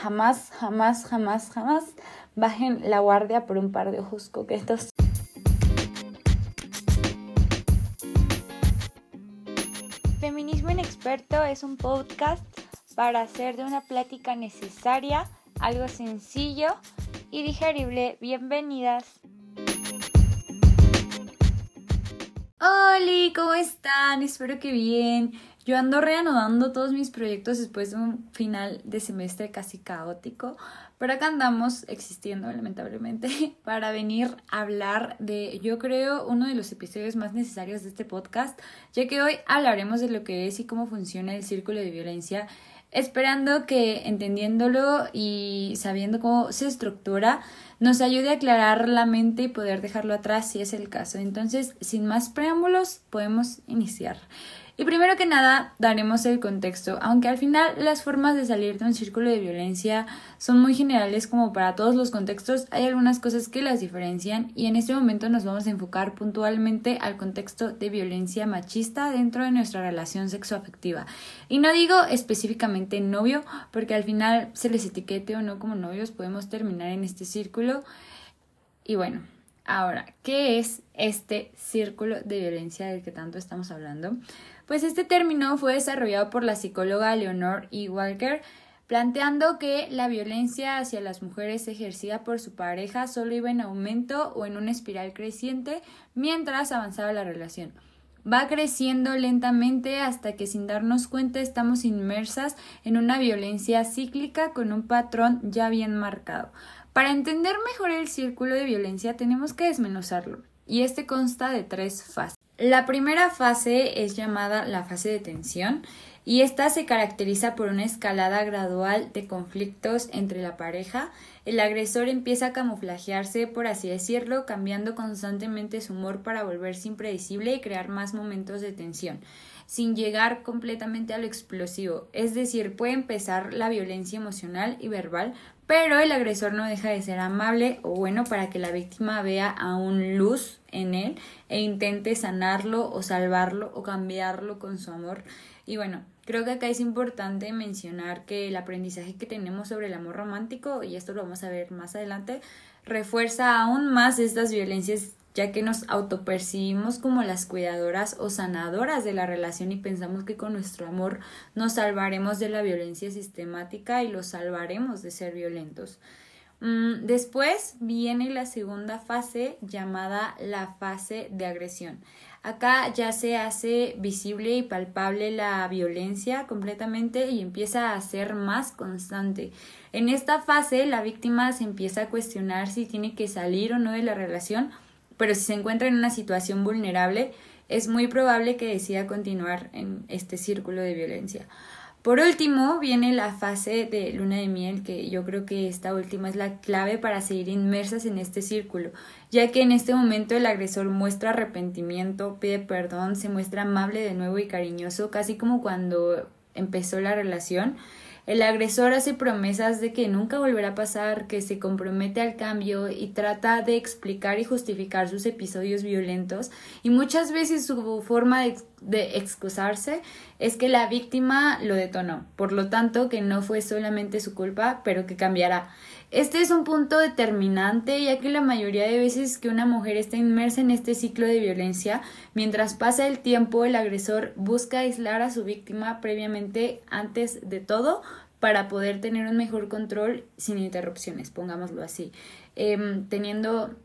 jamás, jamás, jamás, jamás bajen la guardia por un par de ojos coquetos. Feminismo Inexperto es un podcast para hacer de una plática necesaria algo sencillo y digerible. Bienvenidas. Hola, ¿cómo están? Espero que bien. Yo ando reanudando todos mis proyectos después de un final de semestre casi caótico, pero acá andamos existiendo lamentablemente para venir a hablar de, yo creo, uno de los episodios más necesarios de este podcast, ya que hoy hablaremos de lo que es y cómo funciona el círculo de violencia esperando que entendiéndolo y sabiendo cómo se estructura nos ayude a aclarar la mente y poder dejarlo atrás si es el caso. Entonces, sin más preámbulos, podemos iniciar. Y primero que nada, daremos el contexto, aunque al final las formas de salir de un círculo de violencia son muy generales como para todos los contextos, hay algunas cosas que las diferencian y en este momento nos vamos a enfocar puntualmente al contexto de violencia machista dentro de nuestra relación sexoafectiva. Y no digo específicamente novio, porque al final se les etiquete o no como novios, podemos terminar en este círculo. Y bueno, ahora, ¿qué es este círculo de violencia del que tanto estamos hablando? Pues este término fue desarrollado por la psicóloga Leonor E. Walker, planteando que la violencia hacia las mujeres ejercida por su pareja solo iba en aumento o en una espiral creciente mientras avanzaba la relación. Va creciendo lentamente hasta que sin darnos cuenta estamos inmersas en una violencia cíclica con un patrón ya bien marcado. Para entender mejor el círculo de violencia tenemos que desmenuzarlo, y este consta de tres fases. La primera fase es llamada la fase de tensión y esta se caracteriza por una escalada gradual de conflictos entre la pareja. El agresor empieza a camuflajearse, por así decirlo, cambiando constantemente su humor para volverse impredecible y crear más momentos de tensión, sin llegar completamente a lo explosivo. Es decir, puede empezar la violencia emocional y verbal, pero el agresor no deja de ser amable o bueno para que la víctima vea aún luz en él e intente sanarlo o salvarlo o cambiarlo con su amor. Y bueno, creo que acá es importante mencionar que el aprendizaje que tenemos sobre el amor romántico, y esto lo vamos a ver más adelante, refuerza aún más estas violencias ya que nos autopercibimos como las cuidadoras o sanadoras de la relación y pensamos que con nuestro amor nos salvaremos de la violencia sistemática y los salvaremos de ser violentos. Mm, después viene la segunda fase llamada la fase de agresión. Acá ya se hace visible y palpable la violencia completamente y empieza a ser más constante. En esta fase la víctima se empieza a cuestionar si tiene que salir o no de la relación pero si se encuentra en una situación vulnerable, es muy probable que decida continuar en este círculo de violencia. Por último, viene la fase de luna de miel, que yo creo que esta última es la clave para seguir inmersas en este círculo, ya que en este momento el agresor muestra arrepentimiento, pide perdón, se muestra amable de nuevo y cariñoso, casi como cuando empezó la relación, el agresor hace promesas de que nunca volverá a pasar, que se compromete al cambio y trata de explicar y justificar sus episodios violentos y muchas veces su forma de, de excusarse es que la víctima lo detonó, por lo tanto que no fue solamente su culpa, pero que cambiará. Este es un punto determinante ya que la mayoría de veces que una mujer está inmersa en este ciclo de violencia, mientras pasa el tiempo el agresor busca aislar a su víctima previamente antes de todo para poder tener un mejor control sin interrupciones, pongámoslo así, em, teniendo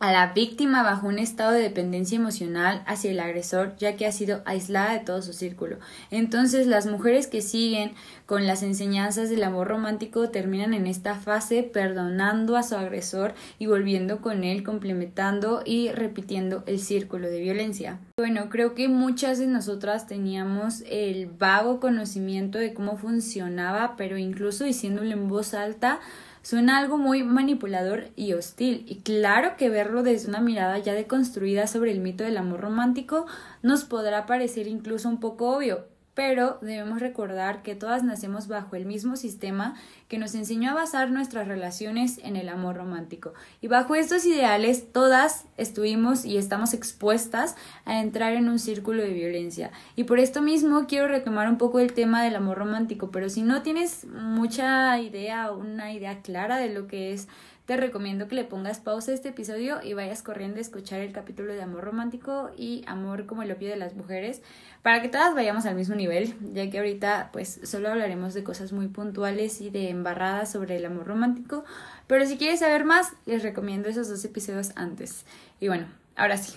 a la víctima bajo un estado de dependencia emocional hacia el agresor, ya que ha sido aislada de todo su círculo. Entonces, las mujeres que siguen con las enseñanzas del amor romántico terminan en esta fase perdonando a su agresor y volviendo con él, complementando y repitiendo el círculo de violencia. Bueno, creo que muchas de nosotras teníamos el vago conocimiento de cómo funcionaba, pero incluso diciéndolo en voz alta, Suena algo muy manipulador y hostil, y claro que verlo desde una mirada ya deconstruida sobre el mito del amor romántico nos podrá parecer incluso un poco obvio, pero debemos recordar que todas nacemos bajo el mismo sistema que nos enseñó a basar nuestras relaciones en el amor romántico. Y bajo estos ideales todas estuvimos y estamos expuestas a entrar en un círculo de violencia. Y por esto mismo quiero retomar un poco el tema del amor romántico, pero si no tienes mucha idea o una idea clara de lo que es te recomiendo que le pongas pausa a este episodio y vayas corriendo a escuchar el capítulo de amor romántico y amor como el opio de las mujeres para que todas vayamos al mismo nivel, ya que ahorita pues solo hablaremos de cosas muy puntuales y de embarradas sobre el amor romántico, pero si quieres saber más, les recomiendo esos dos episodios antes. Y bueno, ahora sí,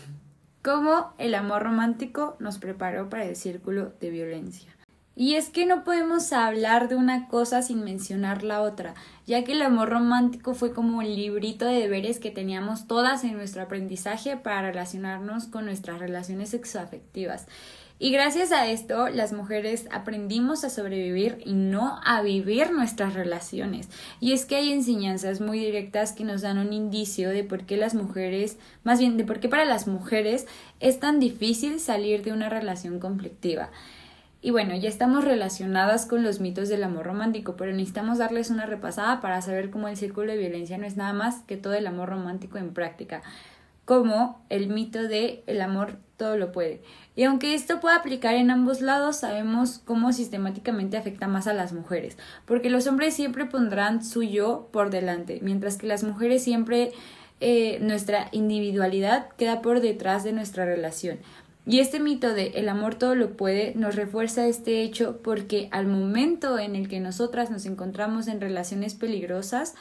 ¿cómo el amor romántico nos preparó para el círculo de violencia? Y es que no podemos hablar de una cosa sin mencionar la otra, ya que el amor romántico fue como un librito de deberes que teníamos todas en nuestro aprendizaje para relacionarnos con nuestras relaciones sexoafectivas. Y gracias a esto, las mujeres aprendimos a sobrevivir y no a vivir nuestras relaciones. Y es que hay enseñanzas muy directas que nos dan un indicio de por qué las mujeres, más bien de por qué para las mujeres es tan difícil salir de una relación conflictiva. Y bueno, ya estamos relacionadas con los mitos del amor romántico, pero necesitamos darles una repasada para saber cómo el círculo de violencia no es nada más que todo el amor romántico en práctica, como el mito de el amor todo lo puede. Y aunque esto pueda aplicar en ambos lados, sabemos cómo sistemáticamente afecta más a las mujeres, porque los hombres siempre pondrán su yo por delante, mientras que las mujeres siempre eh, nuestra individualidad queda por detrás de nuestra relación. Y este mito de el amor todo lo puede nos refuerza este hecho porque al momento en el que nosotras nos encontramos en relaciones peligrosas,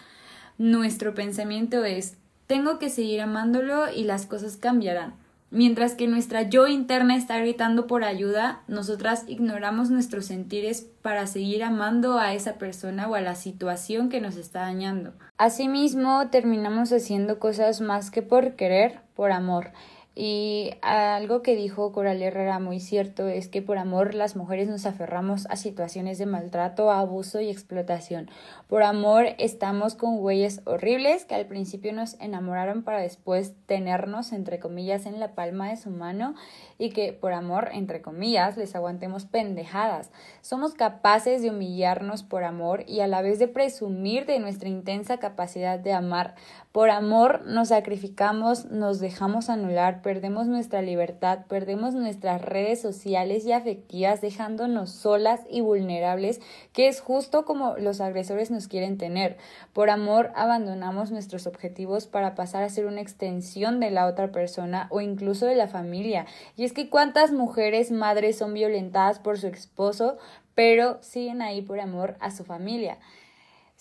nuestro pensamiento es tengo que seguir amándolo y las cosas cambiarán. Mientras que nuestra yo interna está gritando por ayuda, nosotras ignoramos nuestros sentires para seguir amando a esa persona o a la situación que nos está dañando. Asimismo, terminamos haciendo cosas más que por querer, por amor. Y algo que dijo Coral Herrera muy cierto es que por amor las mujeres nos aferramos a situaciones de maltrato, abuso y explotación. Por amor estamos con güeyes horribles que al principio nos enamoraron para después tenernos entre comillas en la palma de su mano y que por amor entre comillas les aguantemos pendejadas. Somos capaces de humillarnos por amor y a la vez de presumir de nuestra intensa capacidad de amar. Por amor nos sacrificamos, nos dejamos anular, perdemos nuestra libertad, perdemos nuestras redes sociales y afectivas, dejándonos solas y vulnerables, que es justo como los agresores nos quieren tener. Por amor abandonamos nuestros objetivos para pasar a ser una extensión de la otra persona o incluso de la familia. Y es que cuántas mujeres madres son violentadas por su esposo, pero siguen ahí por amor a su familia.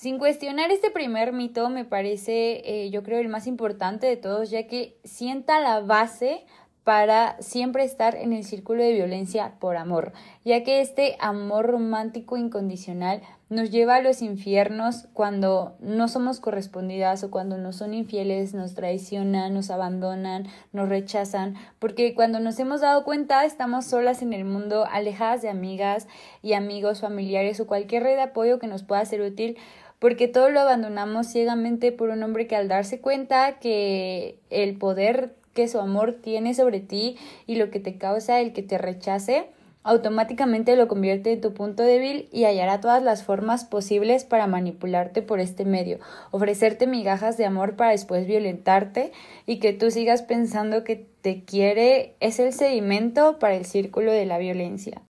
Sin cuestionar este primer mito, me parece, eh, yo creo, el más importante de todos, ya que sienta la base para siempre estar en el círculo de violencia por amor, ya que este amor romántico incondicional nos lleva a los infiernos cuando no somos correspondidas o cuando nos son infieles, nos traicionan, nos abandonan, nos rechazan, porque cuando nos hemos dado cuenta estamos solas en el mundo, alejadas de amigas y amigos, familiares o cualquier red de apoyo que nos pueda ser útil, porque todo lo abandonamos ciegamente por un hombre que al darse cuenta que el poder que su amor tiene sobre ti y lo que te causa el que te rechace, automáticamente lo convierte en tu punto débil y hallará todas las formas posibles para manipularte por este medio, ofrecerte migajas de amor para después violentarte y que tú sigas pensando que te quiere es el sedimento para el círculo de la violencia.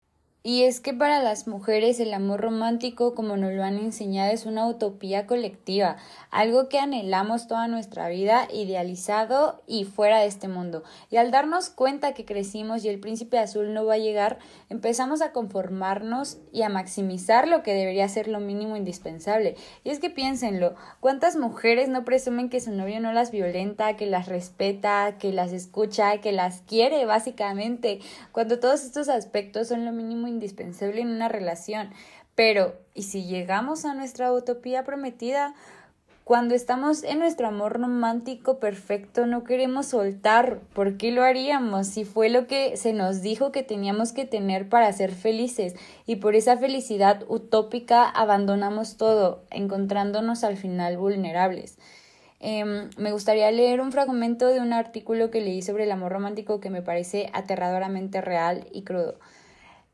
Y es que para las mujeres el amor romántico, como nos lo han enseñado, es una utopía colectiva, algo que anhelamos toda nuestra vida, idealizado y fuera de este mundo. Y al darnos cuenta que crecimos y el príncipe azul no va a llegar, empezamos a conformarnos y a maximizar lo que debería ser lo mínimo indispensable. Y es que piénsenlo, ¿cuántas mujeres no presumen que su novio no las violenta, que las respeta, que las escucha, que las quiere, básicamente, cuando todos estos aspectos son lo mínimo indispensable en una relación. Pero, ¿y si llegamos a nuestra utopía prometida? Cuando estamos en nuestro amor romántico perfecto, no queremos soltar. ¿Por qué lo haríamos? Si fue lo que se nos dijo que teníamos que tener para ser felices. Y por esa felicidad utópica abandonamos todo, encontrándonos al final vulnerables. Em, me gustaría leer un fragmento de un artículo que leí sobre el amor romántico que me parece aterradoramente real y crudo.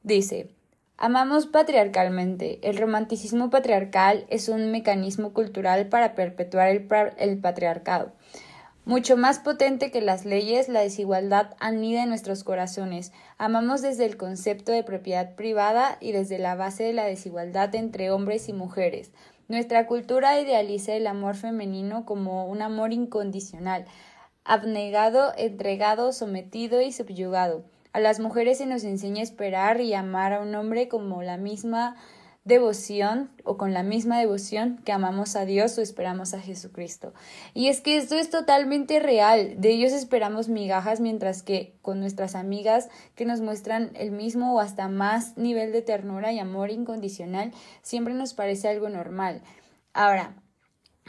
Dice, Amamos patriarcalmente. El romanticismo patriarcal es un mecanismo cultural para perpetuar el, patriarcado. Mucho más potente que las leyes, la desigualdad anida en nuestros corazones. Amamos desde el concepto de propiedad privada y desde la base de la desigualdad entre hombres y mujeres. Nuestra cultura idealiza el amor femenino como un amor incondicional, abnegado, entregado, sometido y subyugado. A las mujeres se nos enseña a esperar y amar a un hombre como la misma devoción o con la misma devoción que amamos a Dios o esperamos a Jesucristo. Y es que esto es totalmente real. De ellos esperamos migajas mientras que con nuestras amigas que nos muestran el mismo o hasta más nivel de ternura y amor incondicional siempre nos parece algo normal. Ahora,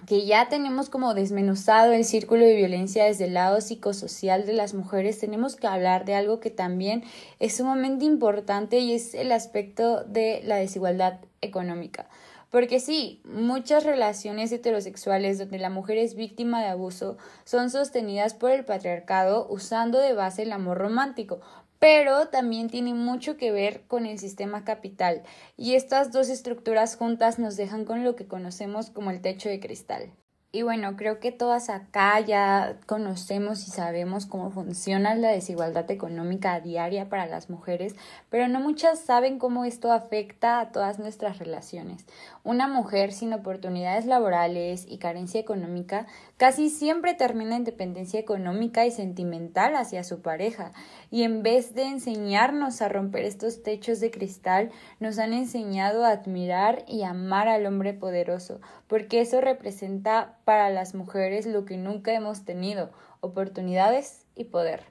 que ya tenemos como desmenuzado el círculo de violencia desde el lado psicosocial de las mujeres, tenemos que hablar de algo que también es sumamente importante y es el aspecto de la desigualdad económica. Porque sí, muchas relaciones heterosexuales donde la mujer es víctima de abuso son sostenidas por el patriarcado usando de base el amor romántico, pero también tiene mucho que ver con el sistema capital y estas dos estructuras juntas nos dejan con lo que conocemos como el techo de cristal. Y bueno, creo que todas acá ya conocemos y sabemos cómo funciona la desigualdad económica diaria para las mujeres, pero no muchas saben cómo esto afecta a todas nuestras relaciones. Una mujer sin oportunidades laborales y carencia económica casi siempre termina en dependencia económica y sentimental hacia su pareja, y en vez de enseñarnos a romper estos techos de cristal, nos han enseñado a admirar y amar al hombre poderoso, porque eso representa para las mujeres lo que nunca hemos tenido, oportunidades y poder.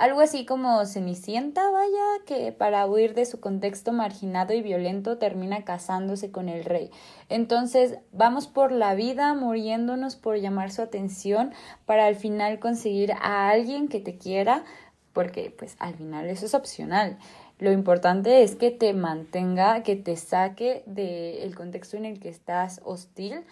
Algo así como Cenicienta, vaya, que para huir de su contexto marginado y violento termina casándose con el rey. Entonces vamos por la vida muriéndonos por llamar su atención para al final conseguir a alguien que te quiera, porque pues al final eso es opcional. Lo importante es que te mantenga, que te saque del contexto en el que estás hostil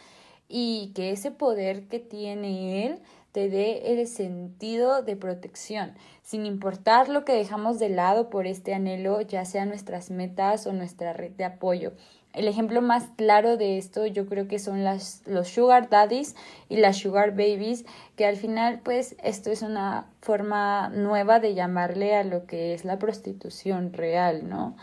y que ese poder que tiene él te dé el sentido de protección, sin importar lo que dejamos de lado por este anhelo, ya sea nuestras metas o nuestra red de apoyo. El ejemplo más claro de esto yo creo que son las, los sugar daddies y las sugar babies, que al final pues esto es una forma nueva de llamarle a lo que es la prostitución real, ¿no?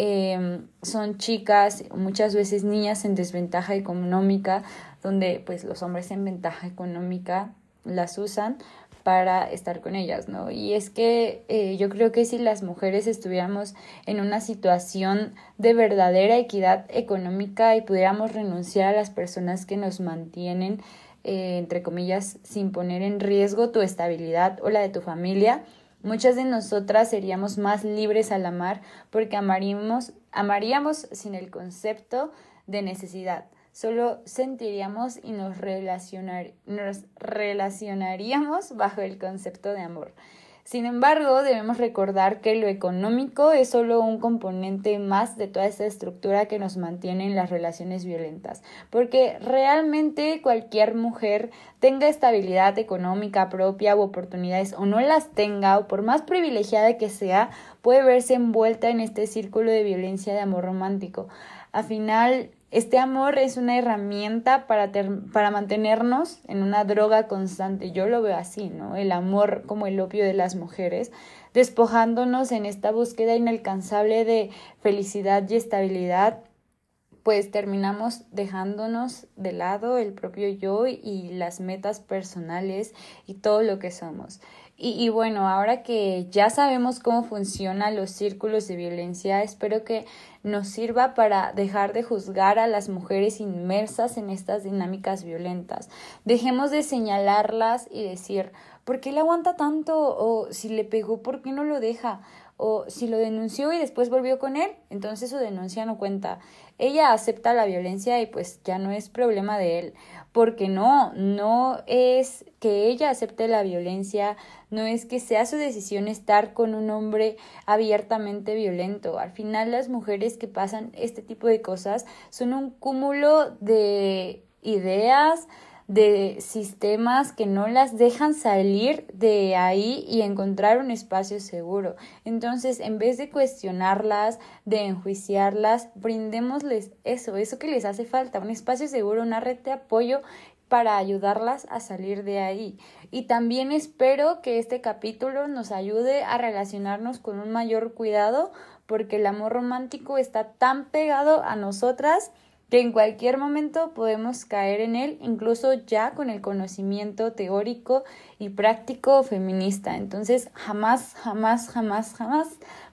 Em, son chicas, muchas veces niñas en desventaja económica, donde pues los hombres en ventaja económica las usan para estar con ellas, ¿no? Y es que eh, yo creo que si las mujeres estuviéramos en una situación de verdadera equidad económica y pudiéramos renunciar a las personas que nos mantienen, eh, entre comillas, sin poner en riesgo tu estabilidad o la de tu familia, Muchas de nosotras seríamos más libres al amar porque amaríamos, amaríamos sin el concepto de necesidad. Solo sentiríamos y nos, relacionar, nos relacionaríamos bajo el concepto de amor. Sin embargo, debemos recordar que lo económico es solo un componente más de toda esta estructura que nos mantiene en las relaciones violentas, porque realmente cualquier mujer tenga estabilidad económica propia o oportunidades o no las tenga, o por más privilegiada que sea, puede verse envuelta en este círculo de violencia de amor romántico. Al final, este amor es una herramienta para, para mantenernos en una droga constante. Yo lo veo así, ¿no? El amor como el opio de las mujeres, despojándonos en esta búsqueda inalcanzable de felicidad y estabilidad, pues terminamos dejándonos de lado el propio yo y las metas personales y todo lo que somos. Y, y, bueno, ahora que ya sabemos cómo funcionan los círculos de violencia, espero que nos sirva para dejar de juzgar a las mujeres inmersas en estas dinámicas violentas. Dejemos de señalarlas y decir, ¿por qué le aguanta tanto? O si le pegó, ¿por qué no lo deja? O si lo denunció y después volvió con él, entonces su denuncia no cuenta. Ella acepta la violencia y pues ya no es problema de él porque no, no es que ella acepte la violencia, no es que sea su decisión estar con un hombre abiertamente violento. Al final las mujeres que pasan este tipo de cosas son un cúmulo de ideas, de sistemas que no las dejan salir de ahí y encontrar un espacio seguro. Entonces, en vez de cuestionarlas, de enjuiciarlas, brindémosles eso, eso que les hace falta, un espacio seguro, una red de apoyo para ayudarlas a salir de ahí. Y también espero que este capítulo nos ayude a relacionarnos con un mayor cuidado porque el amor romántico está tan pegado a nosotras que en cualquier momento podemos caer en él, incluso ya con el conocimiento teórico y práctico feminista. Entonces, jamás, jamás, jamás, jamás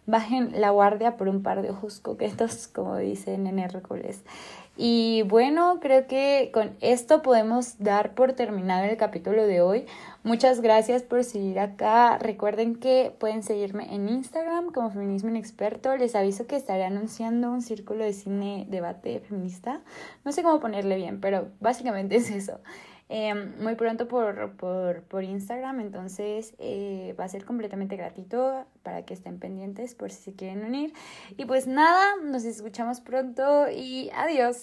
bajen la guardia por un par de ojos coquetos, como dicen en Hércules. Y bueno, creo que con esto podemos dar por terminado el capítulo de hoy. Muchas gracias por seguir acá. Recuerden que pueden seguirme en Instagram como Feminismo Inexperto. Les aviso que estaré anunciando un círculo de cine debate feminista. No sé cómo ponerle bien, pero básicamente es eso. Em, muy pronto por, por, por Instagram, entonces eh, va a ser completamente gratuito para que estén pendientes por si se quieren unir. Y pues nada, nos escuchamos pronto y adiós.